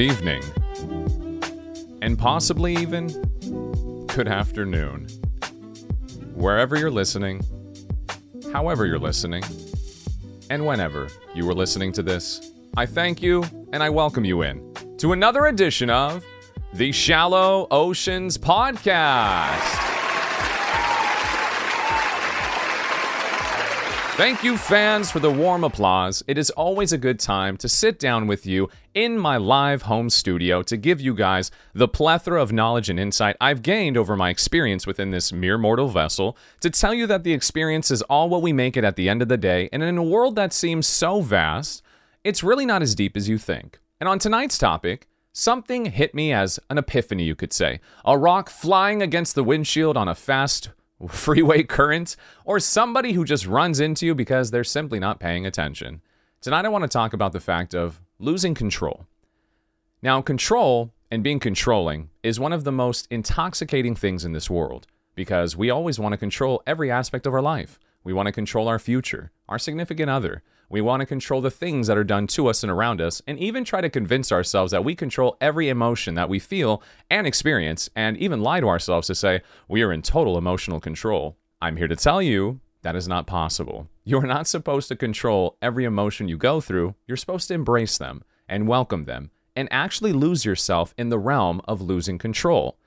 good evening, and possibly even good afternoon. Wherever you're listening, however you're listening, and whenever you are listening to this, I thank you and I welcome you in to another edition of the Shallow Oceans Podcast. Thank you, fans, for the warm applause. It is always a good time to sit down with you in my live home studio to give you guys the plethora of knowledge and insight I've gained over my experience within this mere mortal vessel to tell you that the experience is all what we make it at the end of the day. And in a world that seems so vast, it's really not as deep as you think. And on tonight's topic, something hit me as an epiphany, you could say. A rock flying against the windshield on a fast freeway current, or somebody who just runs into you because they're simply not paying attention. Tonight, I want to talk about the fact of losing control. Now, control and being controlling is one of the most intoxicating things in this world because we always want to control every aspect of our life. We want to control our future, our significant other. We want to control the things that are done to us and around us, and even try to convince ourselves that we control every emotion that we feel and experience, and even lie to ourselves to say we are in total emotional control. I'm here to tell you that is not possible. You're not supposed to control every emotion you go through, you're supposed to embrace them and welcome them, and actually lose yourself in the realm of losing control.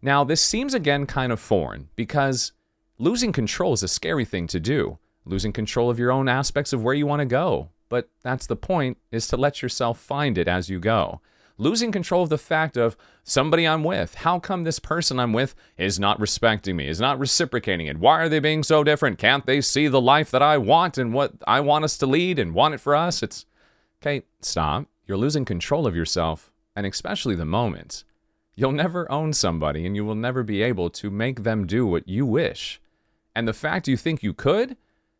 Now, this seems again kind of foreign because Losing control is a scary thing to do, losing control of your own aspects of where you want to go. But that's the point, is to let yourself find it as you go. Losing control of the fact of somebody I'm with. How come this person I'm with is not respecting me, is not reciprocating it? Why are they being so different? Can't they see the life that I want and what I want us to lead and want it for us? It's okay, stop. You're losing control of yourself and especially the moment. You'll never own somebody and you will never be able to make them do what you wish. And the fact you think you could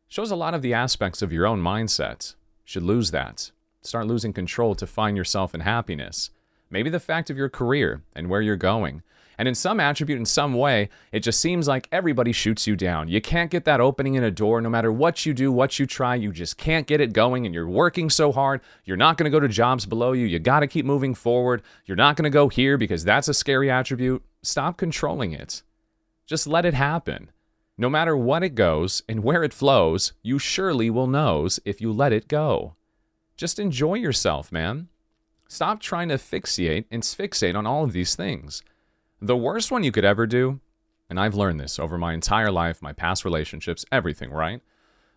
shows a lot of the aspects of your own mindset. Should lose that. Start losing control to find yourself in happiness. Maybe the fact of your career and where you're going. And in some attribute, in some way, it just seems like everybody shoots you down. You can't get that opening in a door no matter what you do, what you try. You just can't get it going, and you're working so hard. You're not going to go to jobs below you. You got to keep moving forward. You're not going to go here because that's a scary attribute. Stop controlling it. Just let it happen. No matter what it goes and where it flows, you surely will knows if you let it go. Just enjoy yourself, man. Stop trying to fixate and fixate on all of these things. The worst one you could ever do, and I've learned this over my entire life, my past relationships, everything, right?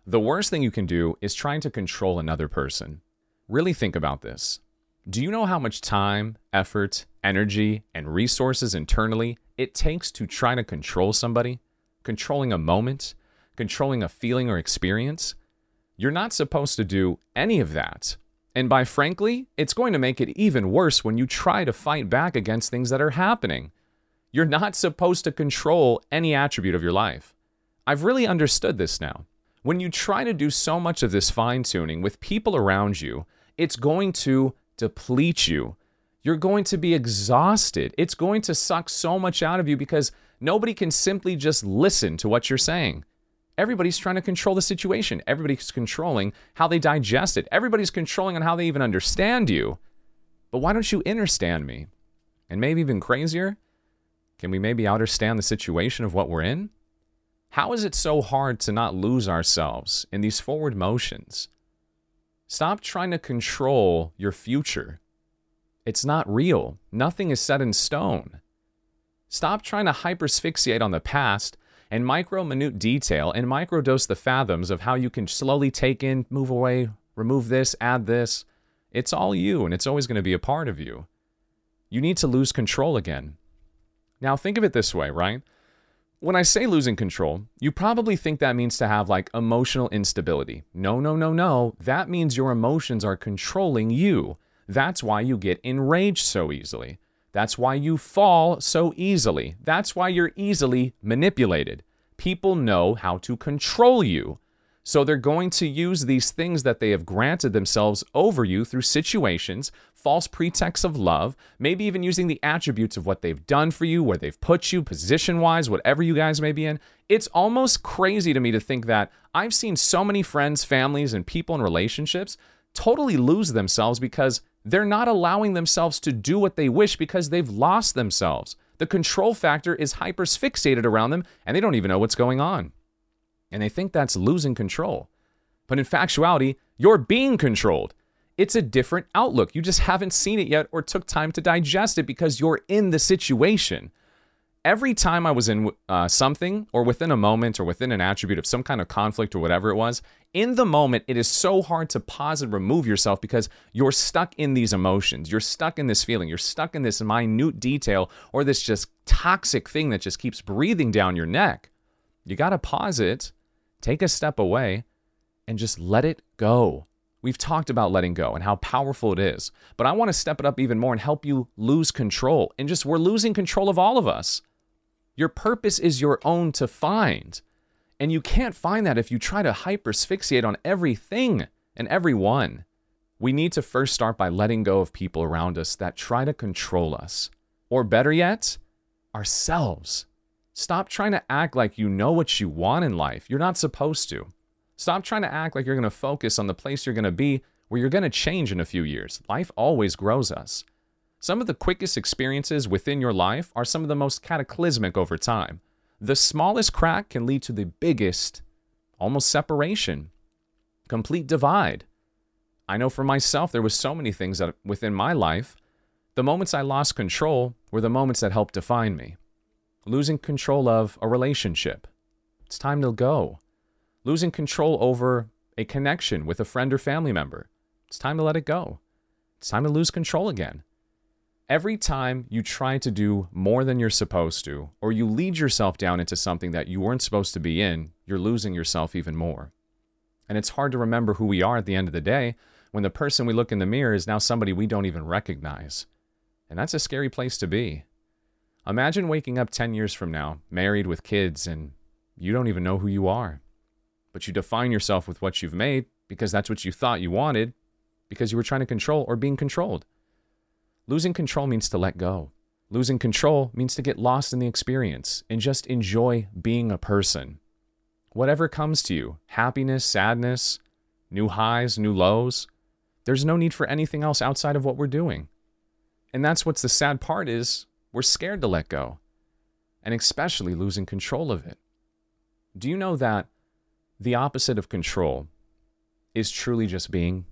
The worst thing you can do is trying to control another person. Really think about this. Do you know how much time, effort, energy, and resources internally it takes to try to control somebody? Controlling a moment, controlling a feeling or experience. You're not supposed to do any of that. And by frankly, it's going to make it even worse when you try to fight back against things that are happening. You're not supposed to control any attribute of your life. I've really understood this now. When you try to do so much of this fine tuning with people around you, it's going to deplete you. You're going to be exhausted. It's going to suck so much out of you because Nobody can simply just listen to what you're saying. Everybody's trying to control the situation. Everybody's controlling how they digest it. Everybody's controlling on how they even understand you. But why don't you understand me? And maybe even crazier, can we maybe understand the situation of what we're in? How is it so hard to not lose ourselves in these forward motions? Stop trying to control your future. It's not real. Nothing is set in stone. Stop trying to hyperasphyxiate on the past and micro minute detail and microdose the fathoms of how you can slowly take in, move away, remove this, add this. It's all you and it's always going to be a part of you. You need to lose control again. Now, think of it this way, right? When I say losing control, you probably think that means to have like emotional instability. No, no, no, no. That means your emotions are controlling you. That's why you get enraged so easily. That's why you fall so easily. That's why you're easily manipulated. People know how to control you. So they're going to use these things that they have granted themselves over you through situations, false pretexts of love, maybe even using the attributes of what they've done for you, where they've put you, position wise, whatever you guys may be in. It's almost crazy to me to think that I've seen so many friends, families, and people in relationships totally lose themselves because they're not allowing themselves to do what they wish because they've lost themselves. The control factor is hyperfixated around them and they don't even know what's going on. And they think that's losing control. But in factuality, you're being controlled. It's a different outlook. You just haven't seen it yet or took time to digest it because you're in the situation every time I was in uh, something or within a moment or within an attribute of some kind of conflict or whatever it was, in the moment, it is so hard to pause and remove yourself because you're stuck in these emotions. You're stuck in this feeling. You're stuck in this minute detail or this just toxic thing that just keeps breathing down your neck. You got to pause it, take a step away, and just let it go. We've talked about letting go and how powerful it is, but I want to step it up even more and help you lose control. And just, we're losing control of all of us. Your purpose is your own to find. And you can't find that if you try to hyper asphyxiate on everything and everyone. We need to first start by letting go of people around us that try to control us. Or better yet, ourselves. Stop trying to act like you know what you want in life. You're not supposed to. Stop trying to act like you're going to focus on the place you're going to be where you're going to change in a few years. Life always grows us. Some of the quickest experiences within your life are some of the most cataclysmic over time. The smallest crack can lead to the biggest, almost separation, complete divide. I know for myself, there was so many things that within my life, the moments I lost control were the moments that helped define me. Losing control of a relationship. It's time to go. Losing control over a connection with a friend or family member. It's time to let it go. It's time to lose control again. Every time you try to do more than you're supposed to, or you lead yourself down into something that you weren't supposed to be in, you're losing yourself even more. And it's hard to remember who we are at the end of the day when the person we look in the mirror is now somebody we don't even recognize. And that's a scary place to be. Imagine waking up 10 years from now, married with kids, and you don't even know who you are. But you define yourself with what you've made because that's what you thought you wanted because you were trying to control or being controlled. Losing control means to let go. Losing control means to get lost in the experience and just enjoy being a person. Whatever comes to you happiness, sadness, new highs, new lows there's no need for anything else outside of what we're doing. And that's what's the sad part is we're scared to let go and especially losing control of it. Do you know that the opposite of control is truly just being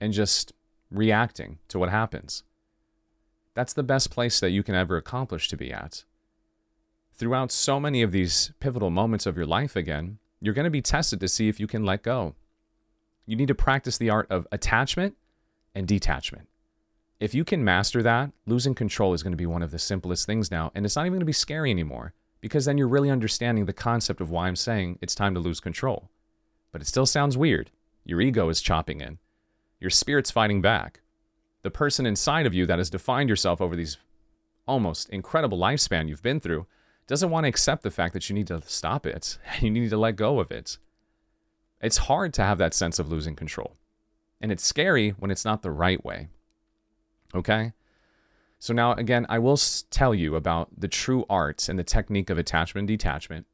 and just reacting to what happens. That's the best place that you can ever accomplish to be at. Throughout so many of these pivotal moments of your life, again, you're going to be tested to see if you can let go. You need to practice the art of attachment and detachment. If you can master that, losing control is going to be one of the simplest things now. And it's not even going to be scary anymore because then you're really understanding the concept of why I'm saying it's time to lose control. But it still sounds weird. Your ego is chopping in. Your spirit's fighting back. The person inside of you that has defined yourself over these almost incredible lifespan you've been through doesn't want to accept the fact that you need to stop it. and You need to let go of it. It's hard to have that sense of losing control. And it's scary when it's not the right way. Okay? So now, again, I will tell you about the true art and the technique of attachment and detachment.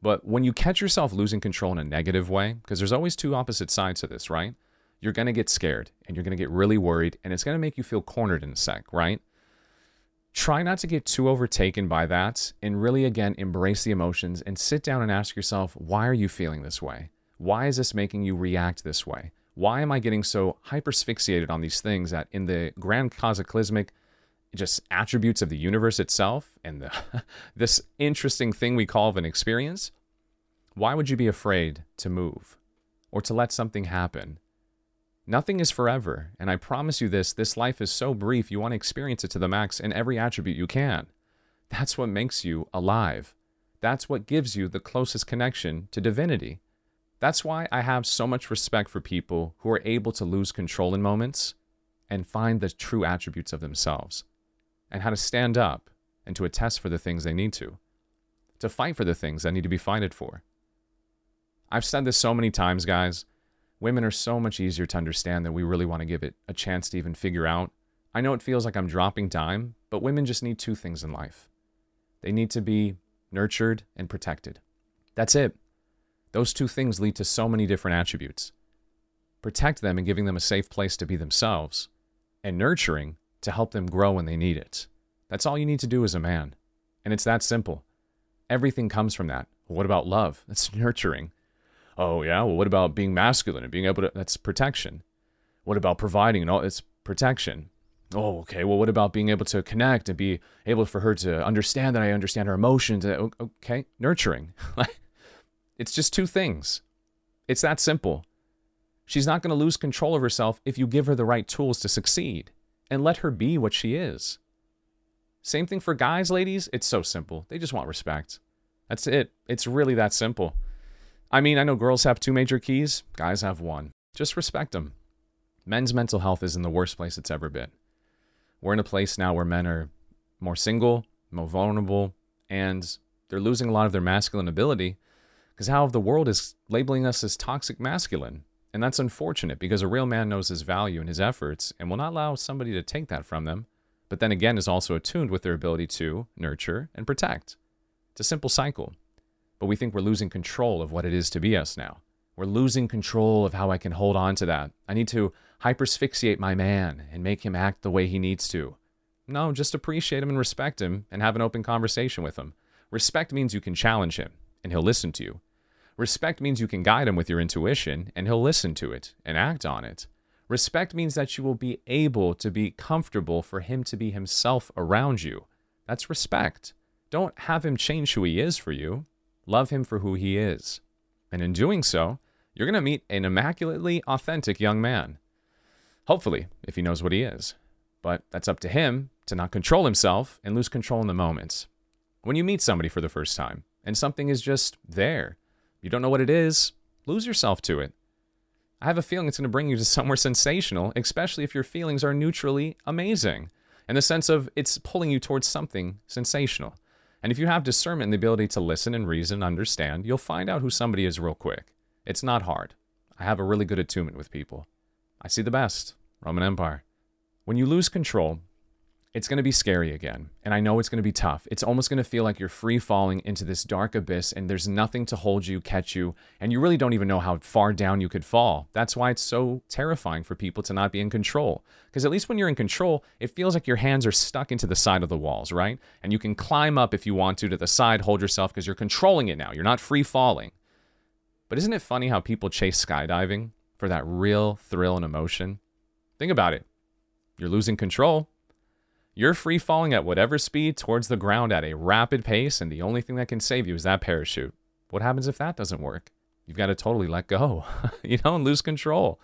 But when you catch yourself losing control in a negative way, because there's always two opposite sides to this, right? You're going to get scared and you're going to get really worried and it's going to make you feel cornered in a sec, right? Try not to get too overtaken by that and really, again, embrace the emotions and sit down and ask yourself, why are you feeling this way? Why is this making you react this way? Why am I getting so hyper-asphyxiated on these things that in the grand cataclysmic just attributes of the universe itself and the, this interesting thing we call an experience, why would you be afraid to move or to let something happen Nothing is forever, and I promise you this this life is so brief, you want to experience it to the max in every attribute you can. That's what makes you alive. That's what gives you the closest connection to divinity. That's why I have so much respect for people who are able to lose control in moments and find the true attributes of themselves and how to stand up and to attest for the things they need to, to fight for the things that need to be fighted for. I've said this so many times, guys women are so much easier to understand that we really want to give it a chance to even figure out. I know it feels like I'm dropping dime, but women just need two things in life they need to be nurtured and protected. That's it. Those two things lead to so many different attributes protect them and giving them a safe place to be themselves, and nurturing to help them grow when they need it. That's all you need to do as a man. And it's that simple. Everything comes from that. what about love? That's nurturing. Oh, yeah. Well, what about being masculine and being able to? That's protection. What about providing and all? It's protection. Oh, okay. Well, what about being able to connect and be able for her to understand that I understand her emotions? Uh, okay, nurturing. it's just two things. It's that simple. She's not going to lose control of herself if you give her the right tools to succeed and let her be what she is. Same thing for guys, ladies. It's so simple. They just want respect. That's it. It's really that simple. I mean, I know girls have two major keys, guys have one. Just respect them. Men's mental health is in the worst place it's ever been. We're in a place now where men are more single, more vulnerable, and they're losing a lot of their masculine ability because how the world is labeling us as toxic masculine. And that's unfortunate because a real man knows his value and his efforts and will not allow somebody to take that from them, but then again is also attuned with their ability to nurture and protect. It's a simple cycle. But we think we're losing control of what it is to be us now. We're losing control of how I can hold on to that. I need to hypersphyxiate my man and make him act the way he needs to. No, just appreciate him and respect him and have an open conversation with him. Respect means you can challenge him and he'll listen to you. Respect means you can guide him with your intuition and he'll listen to it and act on it. Respect means that you will be able to be comfortable for him to be himself around you. That's respect. Don't have him change who he is for you. Love him for who he is. And in doing so, you're going to meet an immaculately authentic young man. Hopefully, if he knows what he is. But that's up to him to not control himself and lose control in the moments. When you meet somebody for the first time and something is just there, you don't know what it is, lose yourself to it. I have a feeling it's going to bring you to somewhere sensational, especially if your feelings are neutrally amazing, in the sense of it's pulling you towards something sensational. And if you have discernment and the ability to listen and reason understand, you'll find out who somebody is real quick. It's not hard. I have a really good attunement with people. I see the best. Roman Empire. When you lose control, it's going to be scary again. And I know it's going to be tough. It's almost going to feel like you're free falling into this dark abyss and there's nothing to hold you, catch you, and you really don't even know how far down you could fall. That's why it's so terrifying for people to not be in control. Because at least when you're in control, it feels like your hands are stuck into the side of the walls, right? And you can climb up if you want to to the side, hold yourself because you're controlling it now. You're not free falling. But isn't it funny how people chase skydiving for that real thrill and emotion? Think about it. You're losing control you're free falling at whatever speed towards the ground at a rapid pace, and the only thing that can save you is that parachute. What happens if that doesn't work? You've got to totally let go, you know, and lose control.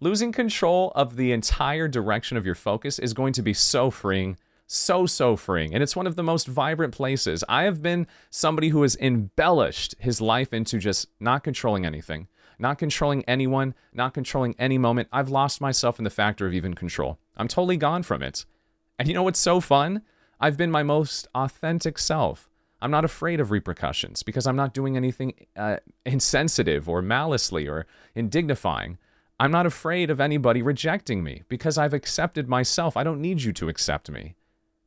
Losing control of the entire direction of your focus is going to be so freeing, so, so freeing. And it's one of the most vibrant places. I have been somebody who has embellished his life into just not controlling anything, not controlling anyone, not controlling any moment. I've lost myself in the factor of even control. I'm totally gone from it. And you know what's so fun? I've been my most authentic self. I'm not afraid of repercussions because I'm not doing anything uh, insensitive or malicely or indignifying. I'm not afraid of anybody rejecting me because I've accepted myself. I don't need you to accept me.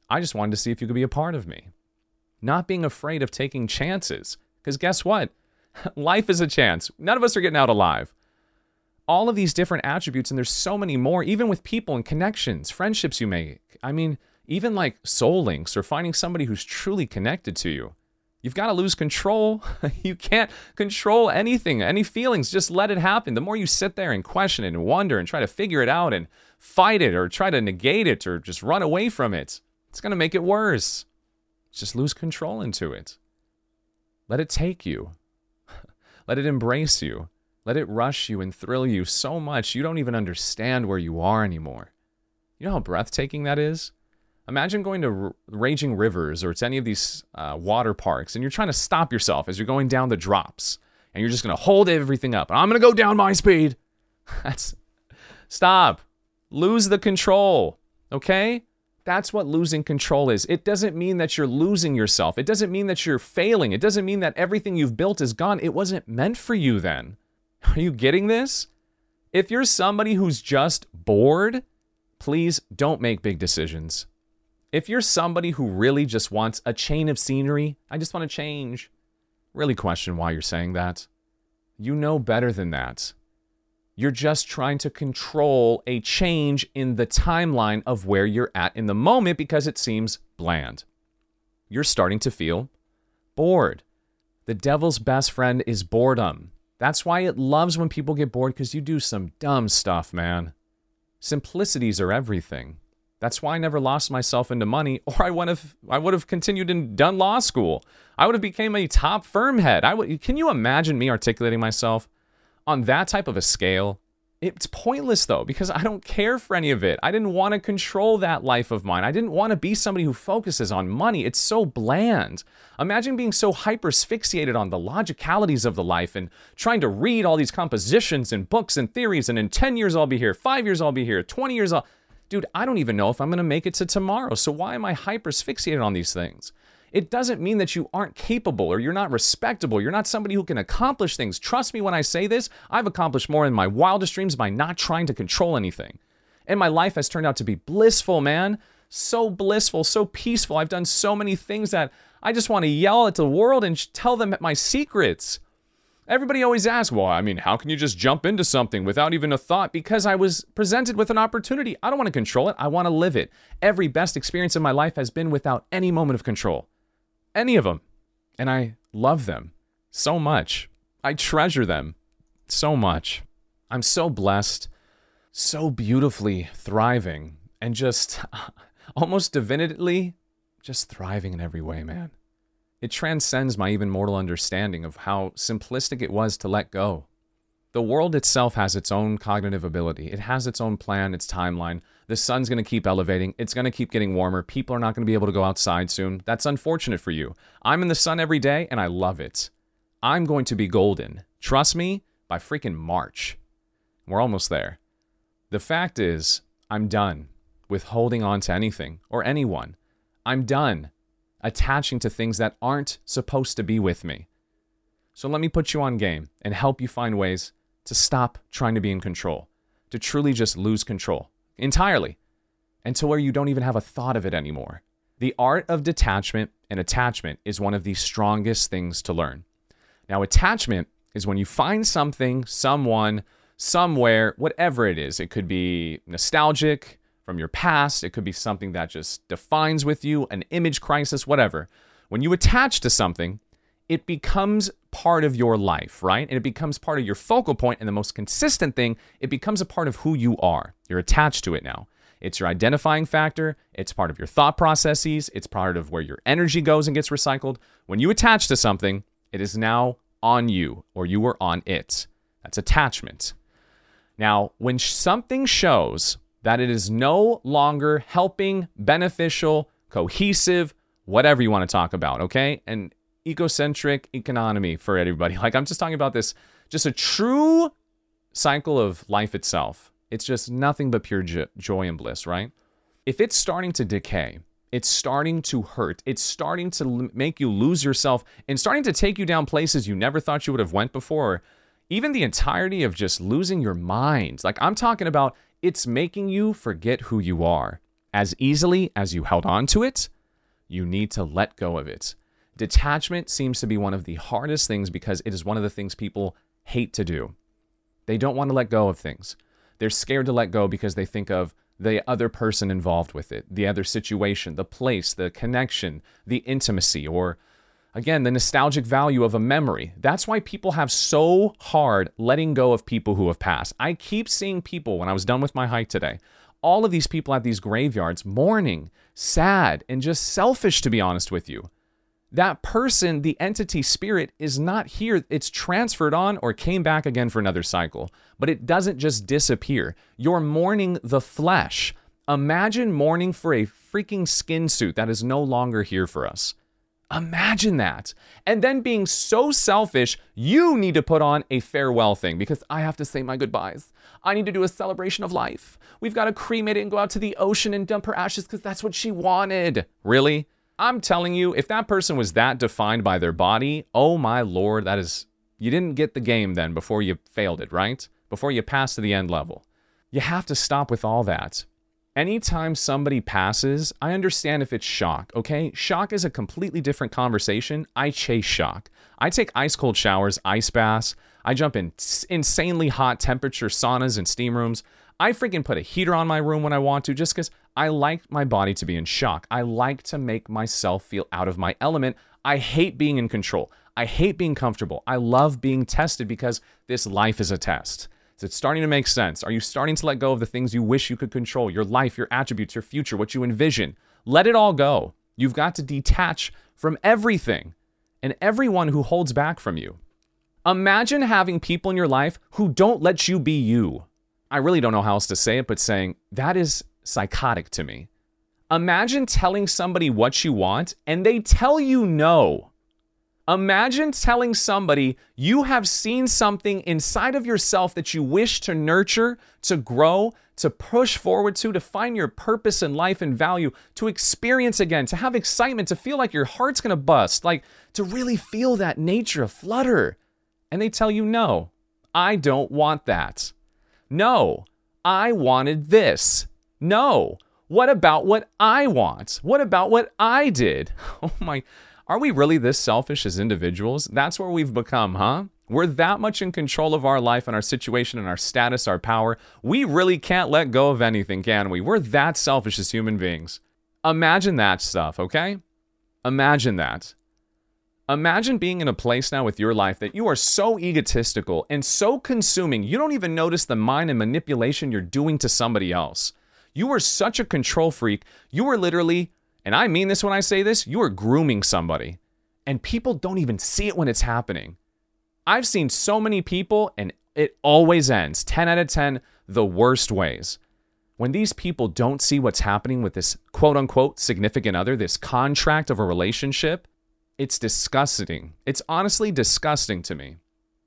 I just wanted to see if you could be a part of me. Not being afraid of taking chances. Because guess what? Life is a chance. None of us are getting out alive all of these different attributes, and there's so many more, even with people and connections, friendships you make. I mean, even like soul links or finding somebody who's truly connected to you. You've got to lose control. you can't control anything, any feelings. Just let it happen. The more you sit there and question it and wonder and try to figure it out and fight it or try to negate it or just run away from it, it's going to make it worse. Just lose control into it. Let it take you. Let it embrace you. Let it rush you and thrill you so much you don't even understand where you are anymore. You know how breathtaking that is? Imagine going to R- Raging Rivers or to any of these uh, water parks and you're trying to stop yourself as you're going down the drops and you're just going to hold everything up. I'm going to go down my speed. That's stop. Lose the control. Okay? That's what losing control is. It doesn't mean that you're losing yourself. It doesn't mean that you're failing. It doesn't mean that everything you've built is gone. It wasn't meant for you then. Are you getting this? If you're somebody who's just bored, please don't make big decisions. If you're somebody who really just wants a chain of scenery, I just want to change, really question why you're saying that. You know better than that. You're just trying to control a change in the timeline of where you're at in the moment because it seems bland. You're starting to feel bored. The devil's best friend is boredom. That's why it loves when people get bored because you do some dumb stuff, man. Simplicities are everything. That's why I never lost myself into money, or I would have I would have continued and done law school. I would have became a top firm head. I would. Can you imagine me articulating myself on that type of a scale? It's pointless though, because I don't care for any of it. I didn't want to control that life of mine. I didn't want to be somebody who focuses on money. It's so bland. Imagine being so hyper asphyxiated on the logicalities of the life and trying to read all these compositions and books and theories. And in 10 years, I'll be here. Five years, I'll be here. 20 years, I'll. Dude, I don't even know if I'm going to make it to tomorrow. So why am I hyper asphyxiated on these things? It doesn't mean that you aren't capable or you're not respectable. You're not somebody who can accomplish things. Trust me when I say this, I've accomplished more in my wildest dreams by not trying to control anything. And my life has turned out to be blissful, man. So blissful, so peaceful. I've done so many things that I just want to yell at the world and tell them my secrets. Everybody always asks, well, I mean, how can you just jump into something without even a thought? Because I was presented with an opportunity. I don't want to control it, I want to live it. Every best experience in my life has been without any moment of control any of them. And I love them so much. I treasure them so much. I'm so blessed, so beautifully thriving, and just almost divinely just thriving in every way, man. It transcends my even mortal understanding of how simplistic it was to let go. The world itself has its own cognitive ability. It has its own plan, its timeline. The sun's going to keep elevating. It's going to keep getting warmer. People are not going to be able to go outside soon. That's unfortunate for you. I'm in the sun every day and I love it. I'm going to be golden. Trust me, by freaking March. We're almost there. The fact is, I'm done with holding on to anything or anyone. I'm done attaching to things that aren't supposed to be with me. So let me put you on game and help you find ways to stop trying to be in control, to truly just lose control entirely and to where you don't even have a thought of it anymore. The art of detachment and attachment is one of the strongest things to learn. Now, attachment is when you find something, someone, somewhere, whatever it is. It could be nostalgic from your past, it could be something that just defines with you, an image crisis, whatever. When you attach to something, it becomes part of your life, right? And it becomes part of your focal point and the most consistent thing, it becomes a part of who you are. You're attached to it now. It's your identifying factor, it's part of your thought processes, it's part of where your energy goes and gets recycled. When you attach to something, it is now on you or you are on it. That's attachment. Now, when something shows that it is no longer helping, beneficial, cohesive, whatever you want to talk about, okay? And ecocentric economy for everybody. Like I'm just talking about this, just a true cycle of life itself. It's just nothing but pure joy and bliss, right? If it's starting to decay, it's starting to hurt. It's starting to make you lose yourself and starting to take you down places you never thought you would have went before. Even the entirety of just losing your mind. Like I'm talking about it's making you forget who you are. As easily as you held on to it, you need to let go of it. Detachment seems to be one of the hardest things because it is one of the things people hate to do. They don't want to let go of things. They're scared to let go because they think of the other person involved with it, the other situation, the place, the connection, the intimacy, or again, the nostalgic value of a memory. That's why people have so hard letting go of people who have passed. I keep seeing people when I was done with my hike today, all of these people at these graveyards mourning, sad, and just selfish, to be honest with you that person, the entity spirit, is not here. It's transferred on or came back again for another cycle. But it doesn't just disappear. You're mourning the flesh. Imagine mourning for a freaking skin suit that is no longer here for us. Imagine that. And then being so selfish, you need to put on a farewell thing because I have to say my goodbyes. I need to do a celebration of life. We've got to cremate it and go out to the ocean and dump her ashes because that's what she wanted. Really? I'm telling you, if that person was that defined by their body, oh my lord, that is, you didn't get the game then before you failed it, right? Before you passed to the end level. You have to stop with all that. Anytime somebody passes, I understand if it's shock, okay? Shock is a completely different conversation. I chase shock. I take ice cold showers, ice baths. I jump in insanely hot temperature saunas and steam rooms. I freaking put a heater on my room when I want to just because I like my body to be in shock. I like to make myself feel out of my element. I hate being in control. I hate being comfortable. I love being tested because this life is a test. Is it starting to make sense? Are you starting to let go of the things you wish you could control? Your life, your attributes, your future, what you envision. Let it all go. You've got to detach from everything and everyone who holds back from you. Imagine having people in your life who don't let you be you. I really don't know how else to say it, but saying that is psychotic to me. Imagine telling somebody what you want and they tell you no. Imagine telling somebody you have seen something inside of yourself that you wish to nurture, to grow, to push forward to, to find your purpose in life and value, to experience again, to have excitement, to feel like your heart's gonna bust, like to really feel that nature flutter. And they tell you, no, I don't want that. No, I wanted this. No, what about what I want? What about what I did? Oh my. Are we really this selfish as individuals? That's where we've become, huh? We're that much in control of our life and our situation and our status, our power. We really can't let go of anything, can we? We're that selfish as human beings. Imagine that stuff, okay? Imagine that. Imagine being in a place now with your life that you are so egotistical and so consuming, you don't even notice the mind and manipulation you're doing to somebody else. You are such a control freak, you are literally and I mean this when I say this, you are grooming somebody. And people don't even see it when it's happening. I've seen so many people, and it always ends 10 out of 10 the worst ways. When these people don't see what's happening with this quote unquote significant other, this contract of a relationship, it's disgusting. It's honestly disgusting to me.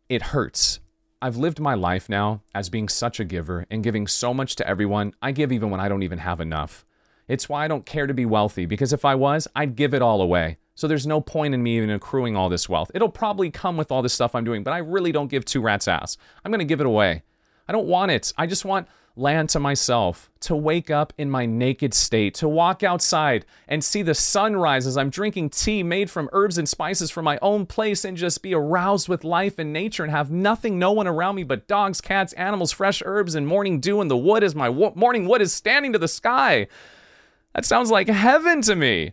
It hurts. I've lived my life now as being such a giver and giving so much to everyone. I give even when I don't even have enough. It's why I don't care to be wealthy, because if I was, I'd give it all away. So there's no point in me even accruing all this wealth. It'll probably come with all this stuff I'm doing, but I really don't give two rats' ass. I'm going to give it away. I don't want it. I just want land to myself, to wake up in my naked state, to walk outside and see the sunrise as I'm drinking tea made from herbs and spices from my own place and just be aroused with life and nature and have nothing, no one around me but dogs, cats, animals, fresh herbs, and morning dew in the wood as my morning wood is standing to the sky. That sounds like heaven to me.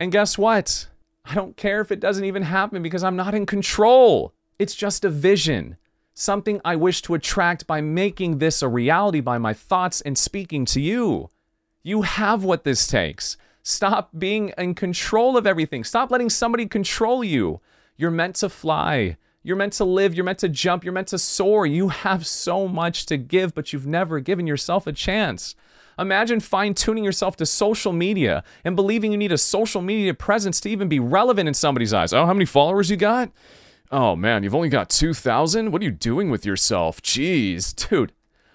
And guess what? I don't care if it doesn't even happen because I'm not in control. It's just a vision, something I wish to attract by making this a reality by my thoughts and speaking to you. You have what this takes. Stop being in control of everything. Stop letting somebody control you. You're meant to fly. You're meant to live. You're meant to jump. You're meant to soar. You have so much to give, but you've never given yourself a chance. Imagine fine tuning yourself to social media and believing you need a social media presence to even be relevant in somebody's eyes. Oh, how many followers you got? Oh man, you've only got 2,000? What are you doing with yourself? Jeez, dude.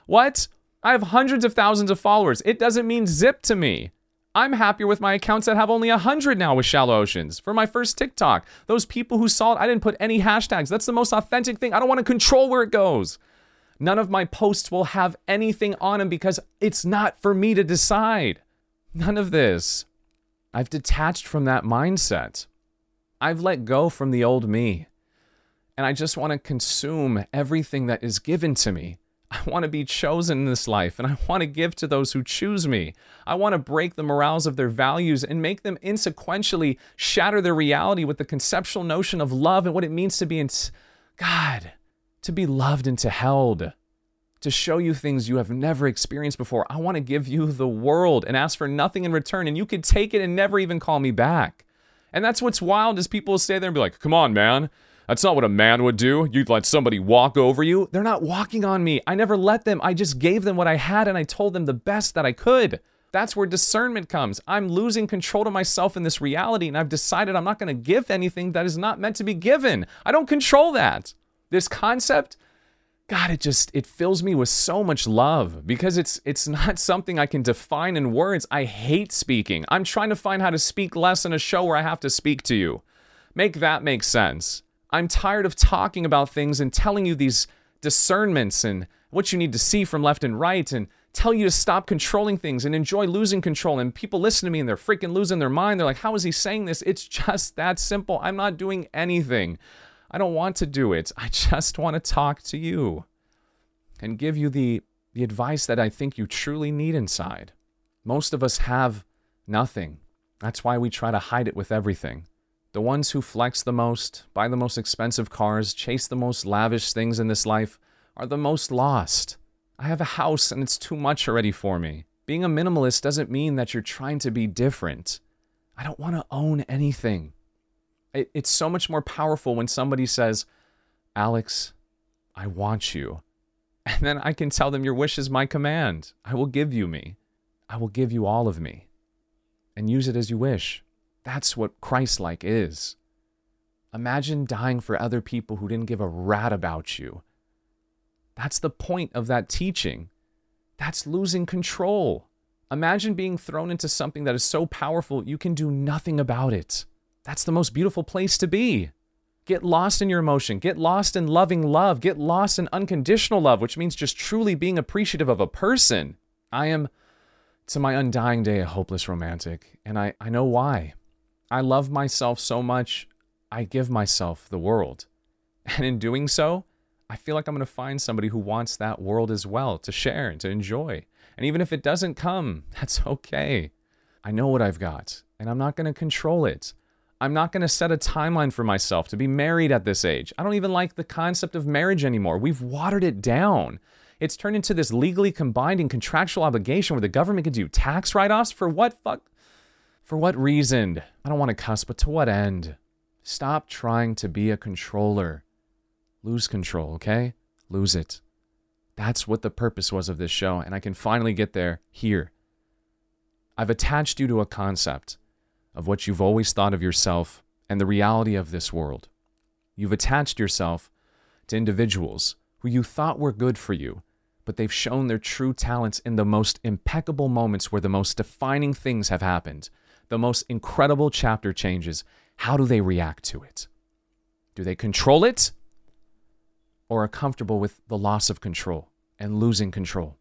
What? I have hundreds of thousands of followers. It doesn't mean zip to me. I'm happier with my accounts that have only 100 now with Shallow Oceans. For my first TikTok, those people who saw it, I didn't put any hashtags. That's the most authentic thing. I don't want to control where it goes. None of my posts will have anything on them because it's not for me to decide. None of this. I've detached from that mindset. I've let go from the old me. And I just want to consume everything that is given to me. I want to be chosen in this life and I want to give to those who choose me. I want to break the morals of their values and make them insequentially shatter their reality with the conceptual notion of love and what it means to be in God to be loved and to held, to show you things you have never experienced before. I want to give you the world and ask for nothing in return, and you could take it and never even call me back. And that's what's wild is people stay there and be like, come on, man. That's not what a man would do. You'd let somebody walk over you. They're not walking on me. I never let them. I just gave them what I had and I told them the best that I could. That's where discernment comes. I'm losing control of myself in this reality, and I've decided I'm not going to give anything that is not meant to be given. I don't control that this concept god it just it fills me with so much love because it's it's not something i can define in words i hate speaking i'm trying to find how to speak less in a show where i have to speak to you make that make sense i'm tired of talking about things and telling you these discernments and what you need to see from left and right and tell you to stop controlling things and enjoy losing control. And people listen to me and they're freaking losing their mind. They're like, how is he saying this? It's just that simple. I'm not doing anything. I don't want to do it. I just want to talk to you and give you the, the advice that I think you truly need inside. Most of us have nothing. That's why we try to hide it with everything. The ones who flex the most, buy the most expensive cars, chase the most lavish things in this life are the most lost. I have a house and it's too much already for me. Being a minimalist doesn't mean that you're trying to be different. I don't want to own anything. It, it's so much more powerful when somebody says, Alex, I want you. And then I can tell them, Your wish is my command. I will give you me. I will give you all of me. And use it as you wish. That's what Christ like is. Imagine dying for other people who didn't give a rat about you. That's the point of that teaching. That's losing control. Imagine being thrown into something that is so powerful you can do nothing about it. That's the most beautiful place to be. Get lost in your emotion. Get lost in loving love. Get lost in unconditional love, which means just truly being appreciative of a person. I am, to my undying day, a hopeless romantic, and I, I know why. I love myself so much, I give myself the world. And in doing so, I feel like I'm going to find somebody who wants that world as well to share and to enjoy. And even if it doesn't come, that's okay. I know what I've got, and I'm not going to control it. I'm not going to set a timeline for myself to be married at this age. I don't even like the concept of marriage anymore. We've watered it down. It's turned into this legally combined contractual obligation where the government can do tax write offs for what fuck? For what reason? I don't want to cuss, but to what end? Stop trying to be a controller. Lose control, okay? Lose it. That's what the purpose was of this show, and I can finally get there here. I've attached you to a concept of what you've always thought of yourself and the reality of this world. You've attached yourself to individuals who you thought were good for you, but they've shown their true talents in the most impeccable moments where the most defining things have happened the most incredible chapter changes, how do they react to it? Do they control it or are comfortable with the loss of control and losing control?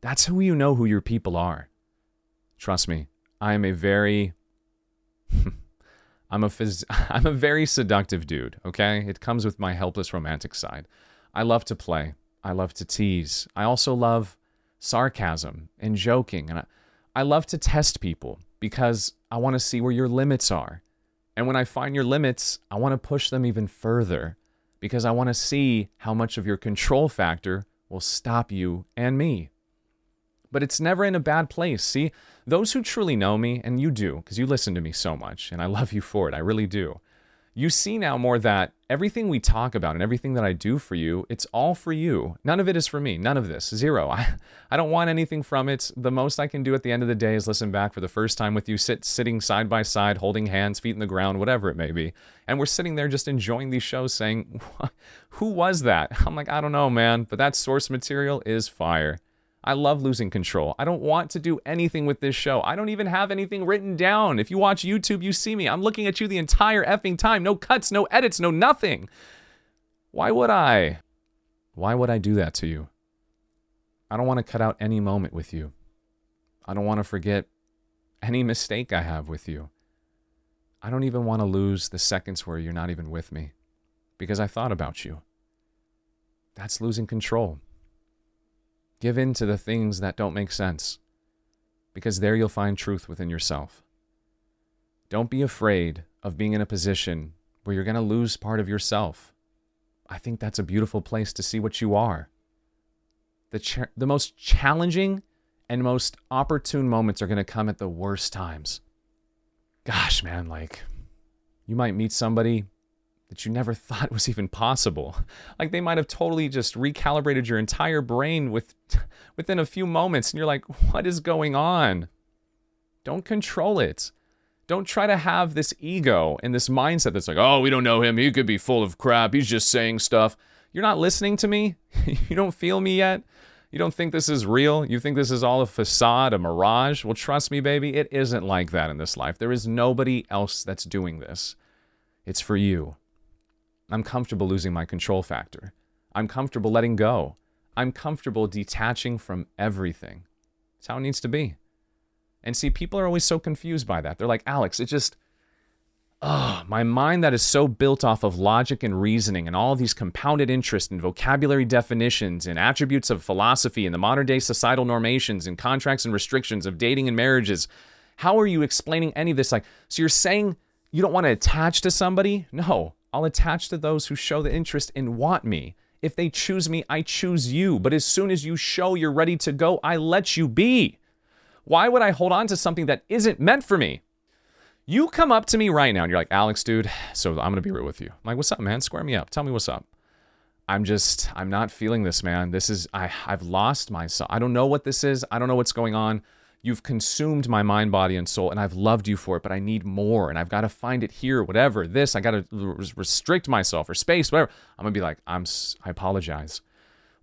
That's who you know who your people are. Trust me, I am a very I'm a phys- I'm a very seductive dude, okay? It comes with my helpless romantic side. I love to play. I love to tease. I also love sarcasm and joking and I, I love to test people because I want to see where your limits are. And when I find your limits, I want to push them even further because I want to see how much of your control factor will stop you and me. But it's never in a bad place. See, those who truly know me, and you do, because you listen to me so much, and I love you for it, I really do you see now more that everything we talk about and everything that I do for you, it's all for you. None of it is for me. None of this. Zero. I, I don't want anything from it. The most I can do at the end of the day is listen back for the first time with you, sit sitting side by side, holding hands, feet in the ground, whatever it may be. And we're sitting there just enjoying these shows saying, Who was that? I'm like, I don't know, man, but that source material is fire. I love losing control. I don't want to do anything with this show. I don't even have anything written down. If you watch YouTube, you see me. I'm looking at you the entire effing time. No cuts, no edits, no nothing. Why would I? Why would I do that to you? I don't want to cut out any moment with you. I don't want to forget any mistake I have with you. I don't even want to lose the seconds where you're not even with me because I thought about you. That's losing control. Give in to the things that don't make sense, because there you'll find truth within yourself. Don't be afraid of being in a position where you're going to lose part of yourself. I think that's a beautiful place to see what you are. The, cha- the most challenging and most opportune moments are going to come at the worst times. Gosh, man, like you might meet somebody that you never thought was even possible. Like they might have totally just recalibrated your entire brain with within a few moments and you're like, "What is going on?" Don't control it. Don't try to have this ego and this mindset that's like, "Oh, we don't know him. He could be full of crap. He's just saying stuff." You're not listening to me? you don't feel me yet? You don't think this is real? You think this is all a facade, a mirage? Well, trust me, baby, it isn't like that in this life. There is nobody else that's doing this. It's for you. I'm comfortable losing my control factor. I'm comfortable letting go. I'm comfortable detaching from everything. It's how it needs to be. And see, people are always so confused by that. They're like, Alex, it just, oh, my mind that is so built off of logic and reasoning and all these compounded interest and vocabulary definitions and attributes of philosophy and the modern day societal normations and contracts and restrictions of dating and marriages. How are you explaining any of this? Like, so you're saying you don't want to attach to somebody? No, I'll attach to those who show the interest and want me. If they choose me, I choose you. But as soon as you show you're ready to go, I let you be. Why would I hold on to something that isn't meant for me? You come up to me right now and you're like, Alex, dude, so I'm going to be real with you. I'm like, what's up, man? Square me up. Tell me what's up. I'm just, I'm not feeling this, man. This is, I, I've lost myself. I don't know what this is. I don't know what's going on. You've consumed my mind, body, and soul, and I've loved you for it, but I need more, and I've got to find it here, whatever. This, I got to restrict myself or space, whatever. I'm going to be like, I'm, I apologize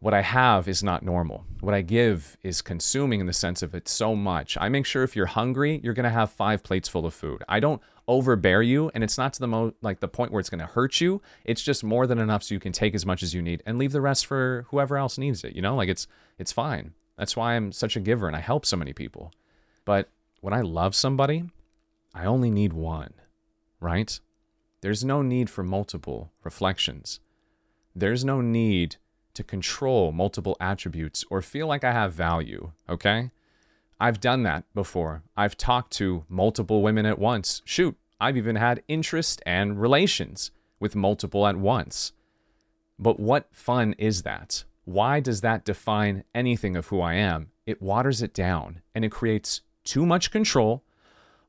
what I have is not normal. What I give is consuming in the sense of it's so much. I make sure if you're hungry, you're going to have five plates full of food. I don't overbear you and it's not to the mo like the point where it's going to hurt you. It's just more than enough so you can take as much as you need and leave the rest for whoever else needs it, you know? Like it's it's fine. That's why I'm such a giver and I help so many people. But when I love somebody, I only need one, right? There's no need for multiple reflections. There's no need to control multiple attributes or feel like I have value, okay? I've done that before. I've talked to multiple women at once. Shoot, I've even had interest and relations with multiple at once. But what fun is that? Why does that define anything of who I am? It waters it down and it creates too much control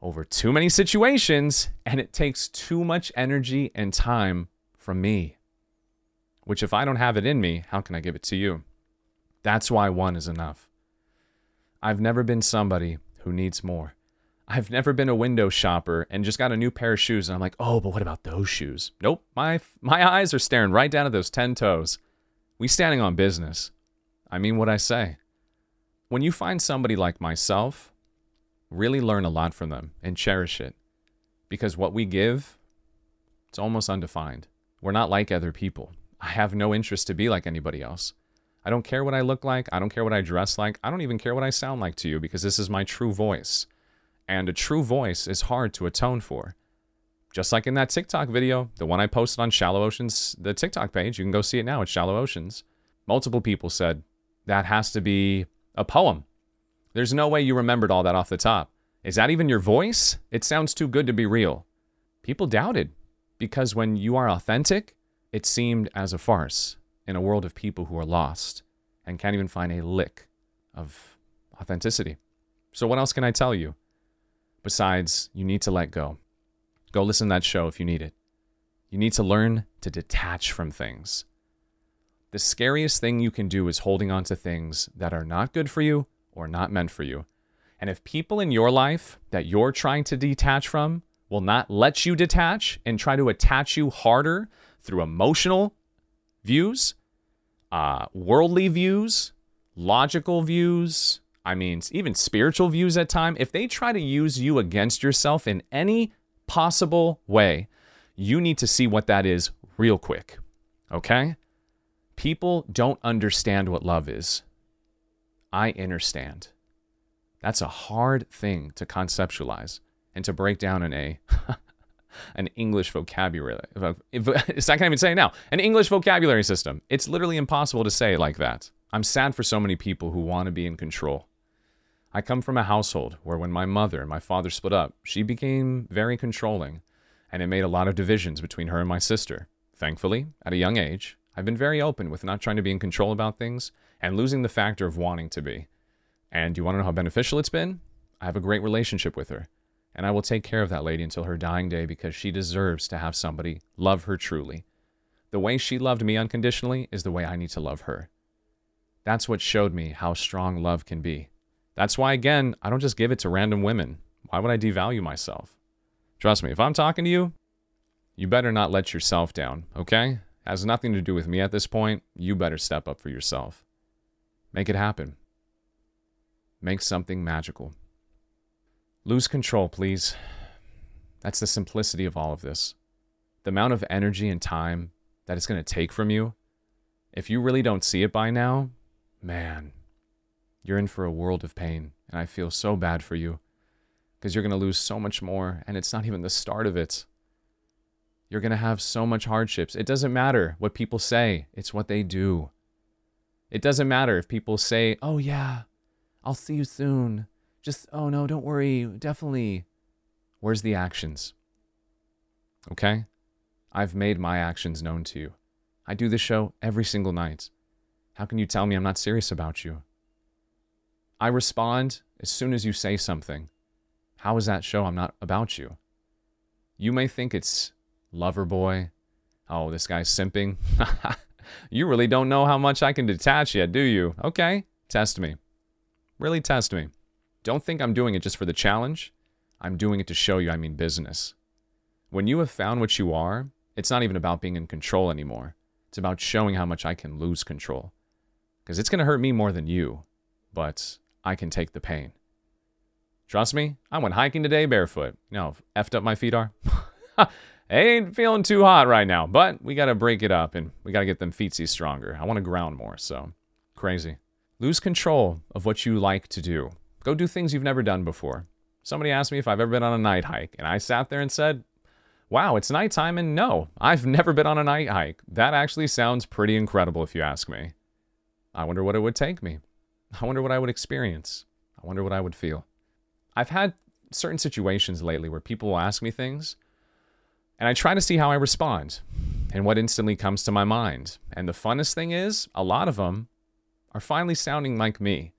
over too many situations and it takes too much energy and time from me which if I don't have it in me, how can I give it to you? That's why one is enough. I've never been somebody who needs more. I've never been a window shopper and just got a new pair of shoes and I'm like, "Oh, but what about those shoes?" Nope, my my eyes are staring right down at those 10 toes. We standing on business. I mean what I say. When you find somebody like myself, really learn a lot from them and cherish it. Because what we give, it's almost undefined. We're not like other people. I have no interest to be like anybody else. I don't care what I look like. I don't care what I dress like. I don't even care what I sound like to you because this is my true voice. And a true voice is hard to atone for. Just like in that TikTok video, the one I posted on Shallow Oceans, the TikTok page, you can go see it now at Shallow Oceans. Multiple people said that has to be a poem. There's no way you remembered all that off the top. Is that even your voice? It sounds too good to be real. People doubted because when you are authentic, it seemed as a farce in a world of people who are lost and can't even find a lick of authenticity. So, what else can I tell you? Besides, you need to let go. Go listen to that show if you need it. You need to learn to detach from things. The scariest thing you can do is holding on to things that are not good for you or not meant for you. And if people in your life that you're trying to detach from will not let you detach and try to attach you harder through emotional views, uh, worldly views, logical views, I mean, even spiritual views at time, if they try to use you against yourself in any possible way, you need to see what that is real quick. Okay? People don't understand what love is. I understand. That's a hard thing to conceptualize and to break down in a an English vocabulary. It's can't even say it now. An English vocabulary system. It's literally impossible to say like that. I'm sad for so many people who want to be in control. I come from a household where when my mother and my father split up, she became very controlling, and it made a lot of divisions between her and my sister. Thankfully, at a young age, I've been very open with not trying to be in control about things and losing the factor of wanting to be. And you want to know how beneficial it's been? I have a great relationship with her and I will take care of that lady until her dying day because she deserves to have somebody love her truly. The way she loved me unconditionally is the way I need to love her. That's what showed me how strong love can be. That's why, again, I don't just give it to random women. Why would I devalue myself? Trust me, if I'm talking to you, you better not let yourself down, okay? Has nothing to do with me at this point. You better step up for yourself. Make it happen. Make something magical. Lose control, please. That's the simplicity of all of this. The amount of energy and time that it's going to take from you, if you really don't see it by now, man, you're in for a world of pain. And I feel so bad for you because you're going to lose so much more. And it's not even the start of it. You're going to have so much hardships. It doesn't matter what people say, it's what they do. It doesn't matter if people say, oh, yeah, I'll see you soon. Just, oh, no, don't worry. Definitely. Where's the actions? Okay? I've made my actions known to you. I do this show every single night. How can you tell me I'm not serious about you? I respond as soon as you say something. How is that show I'm not about you? You may think it's lover boy. Oh, this guy's simping. you really don't know how much I can detach yet, do you? Okay, test me. Really test me. Don't think I'm doing it just for the challenge. I'm doing it to show you I mean business. When you have found what you are, it's not even about being in control anymore. It's about showing how much I can lose control. Because it's going to hurt me more than you, but I can take the pain. Trust me, I went hiking today barefoot. You know, effed up my feet are. ain't feeling too hot right now, but we got to break it up and we got to get them feetsies stronger. I want to ground more, so crazy. Lose control of what you like to do. Go do things you've never done before. Somebody asked me if I've ever been on a night hike, and I sat there and said, Wow, it's nighttime, and no, I've never been on a night hike. That actually sounds pretty incredible if you ask me. I wonder what it would take me. I wonder what I would experience. I wonder what I would feel. I've had certain situations lately where people will ask me things, and I try to see how I respond and what instantly comes to my mind. And the funnest thing is, a lot of them are finally sounding like me.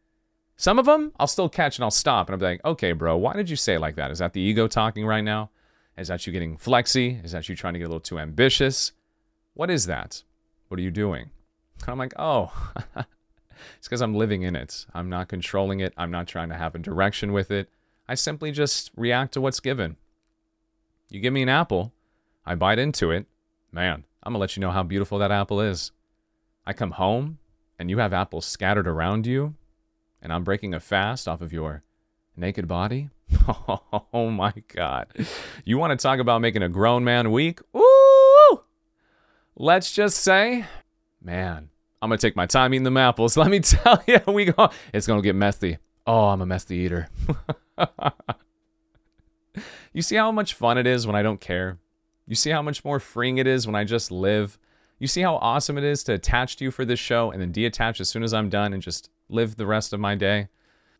Some of them I'll still catch and I'll stop and be like, okay, bro, why did you say like that? Is that the ego talking right now? Is that you getting flexy? Is that you trying to get a little too ambitious? What is that? What are you doing? And I'm like, oh, it's because I'm living in it. I'm not controlling it. I'm not trying to have a direction with it. I simply just react to what's given. You give me an apple, I bite into it. Man, I'm going to let you know how beautiful that apple is. I come home and you have apples scattered around you, and I'm breaking a fast off of your naked body. oh my God. You want to talk about making a grown man weak? Ooh! Let's just say, man, I'm to take my time eating them apples. Let me tell you, we go, it's to get messy. Oh, I'm a messy eater. you see how much fun it is when I don't care? You see how much more freeing it is when I just live? You see how awesome it is to attach to you for this show and then detach as soon as I'm done and just live the rest of my day?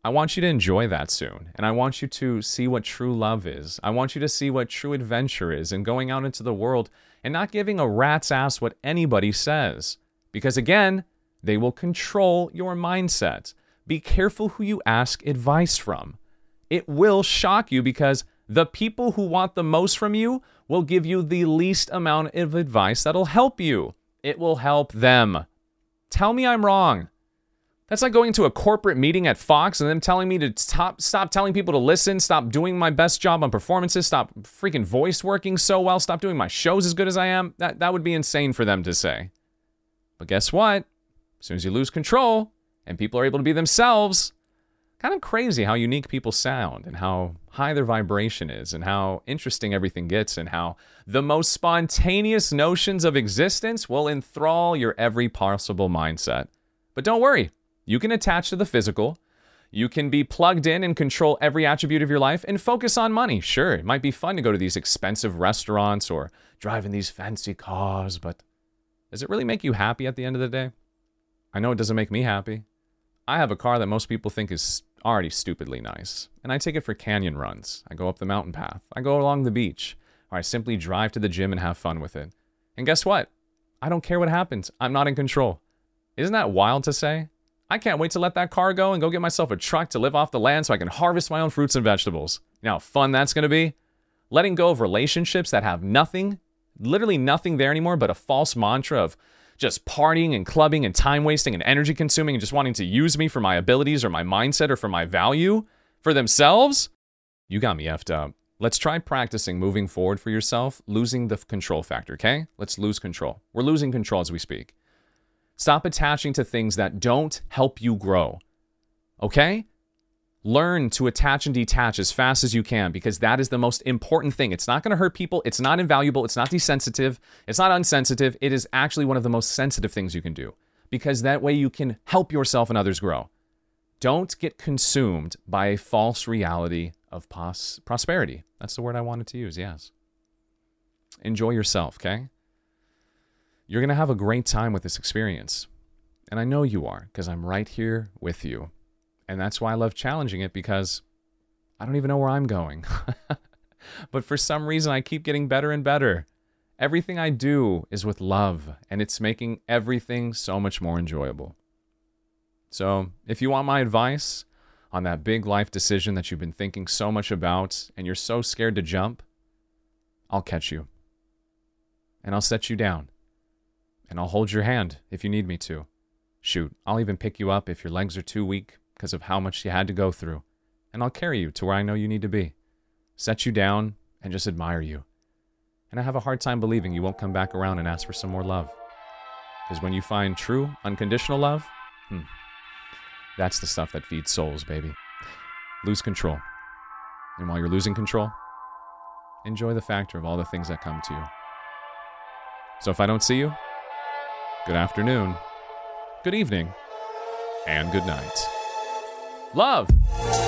I want you to enjoy that soon. And I want you to see what true love is. I want you to see what true adventure is and going out into the world and not giving a rat's ass what anybody says. Because again, they will control your mindset. Be careful who you ask advice from. It will shock you because the people who want the most from you will give you the least amount of advice that'll help you. It will help them. Tell me I'm wrong. That's like going to a corporate meeting at Fox and them telling me to stop stop telling people to listen, stop doing my best job on performances, stop freaking voice working so well, stop doing my shows as good as I am. That that would be insane for them to say. But guess what? As soon as you lose control and people are able to be themselves, kind of crazy how unique people sound and how high their vibration is and how interesting everything gets and how the most spontaneous notions of existence will enthrall your every possible mindset. But don't worry, you can attach to the physical. You can be plugged in and control every attribute of your life and focus on money. Sure, it might be fun to go to these expensive restaurants or drive in these fancy cars, but does it really make you happy at the end of the day? I know it doesn't make me happy. I have a car that most people think is already stupidly nice, and I take it for canyon runs. I go up the mountain path, I go along the beach, or I simply drive to the gym and have fun with it. And guess what? I don't care what happens. I'm not in control. Isn't that wild to say? I can't wait to let that car go and go get myself a truck to live off the land so I can harvest my own fruits and vegetables. You know how fun that's going to be? Letting go of relationships that have nothing, literally nothing there anymore but a false mantra of just partying and clubbing and time wasting and energy consuming and just wanting to use me for my abilities or my mindset or for my value for themselves, you got me effed up. Let's try practicing moving forward for yourself, losing the control factor, okay? Let's lose control. We're losing control as we speak. Stop attaching to things that don't help you grow, okay? Learn to attach and detach as fast as you can because that is the most important thing. It's not going to hurt people. It's not invaluable. It's not desensitive. It's not unsensitive. It is actually one of the most sensitive things you can do because that way you can help yourself and others grow. Don't get consumed by a false reality of pos- prosperity. That's the word I wanted to use, yes. Enjoy yourself, okay? You're going to have a great time with this experience. And I know you are because I'm right here with you. And that's why I love challenging it because I don't even know where I'm going. but for some reason, I keep getting better and better. Everything I do is with love, and it's making everything so much more enjoyable. So, if you want my advice on that big life decision that you've been thinking so much about and you're so scared to jump, I'll catch you. And I'll set you down. And I'll hold your hand if you need me to. Shoot, I'll even pick you up if your legs are too weak because of how much you had to go through. And I'll carry you to where I know you need to be. Set you down and just admire you. And I have a hard time believing you won't come back around and ask for some more love. Because when you find true, unconditional love, hmm, that's the stuff that feeds souls, baby. Lose control. And while you're losing control, enjoy the factor of all the things that come to you. So if I don't see you, good afternoon, good evening, and good night. Love!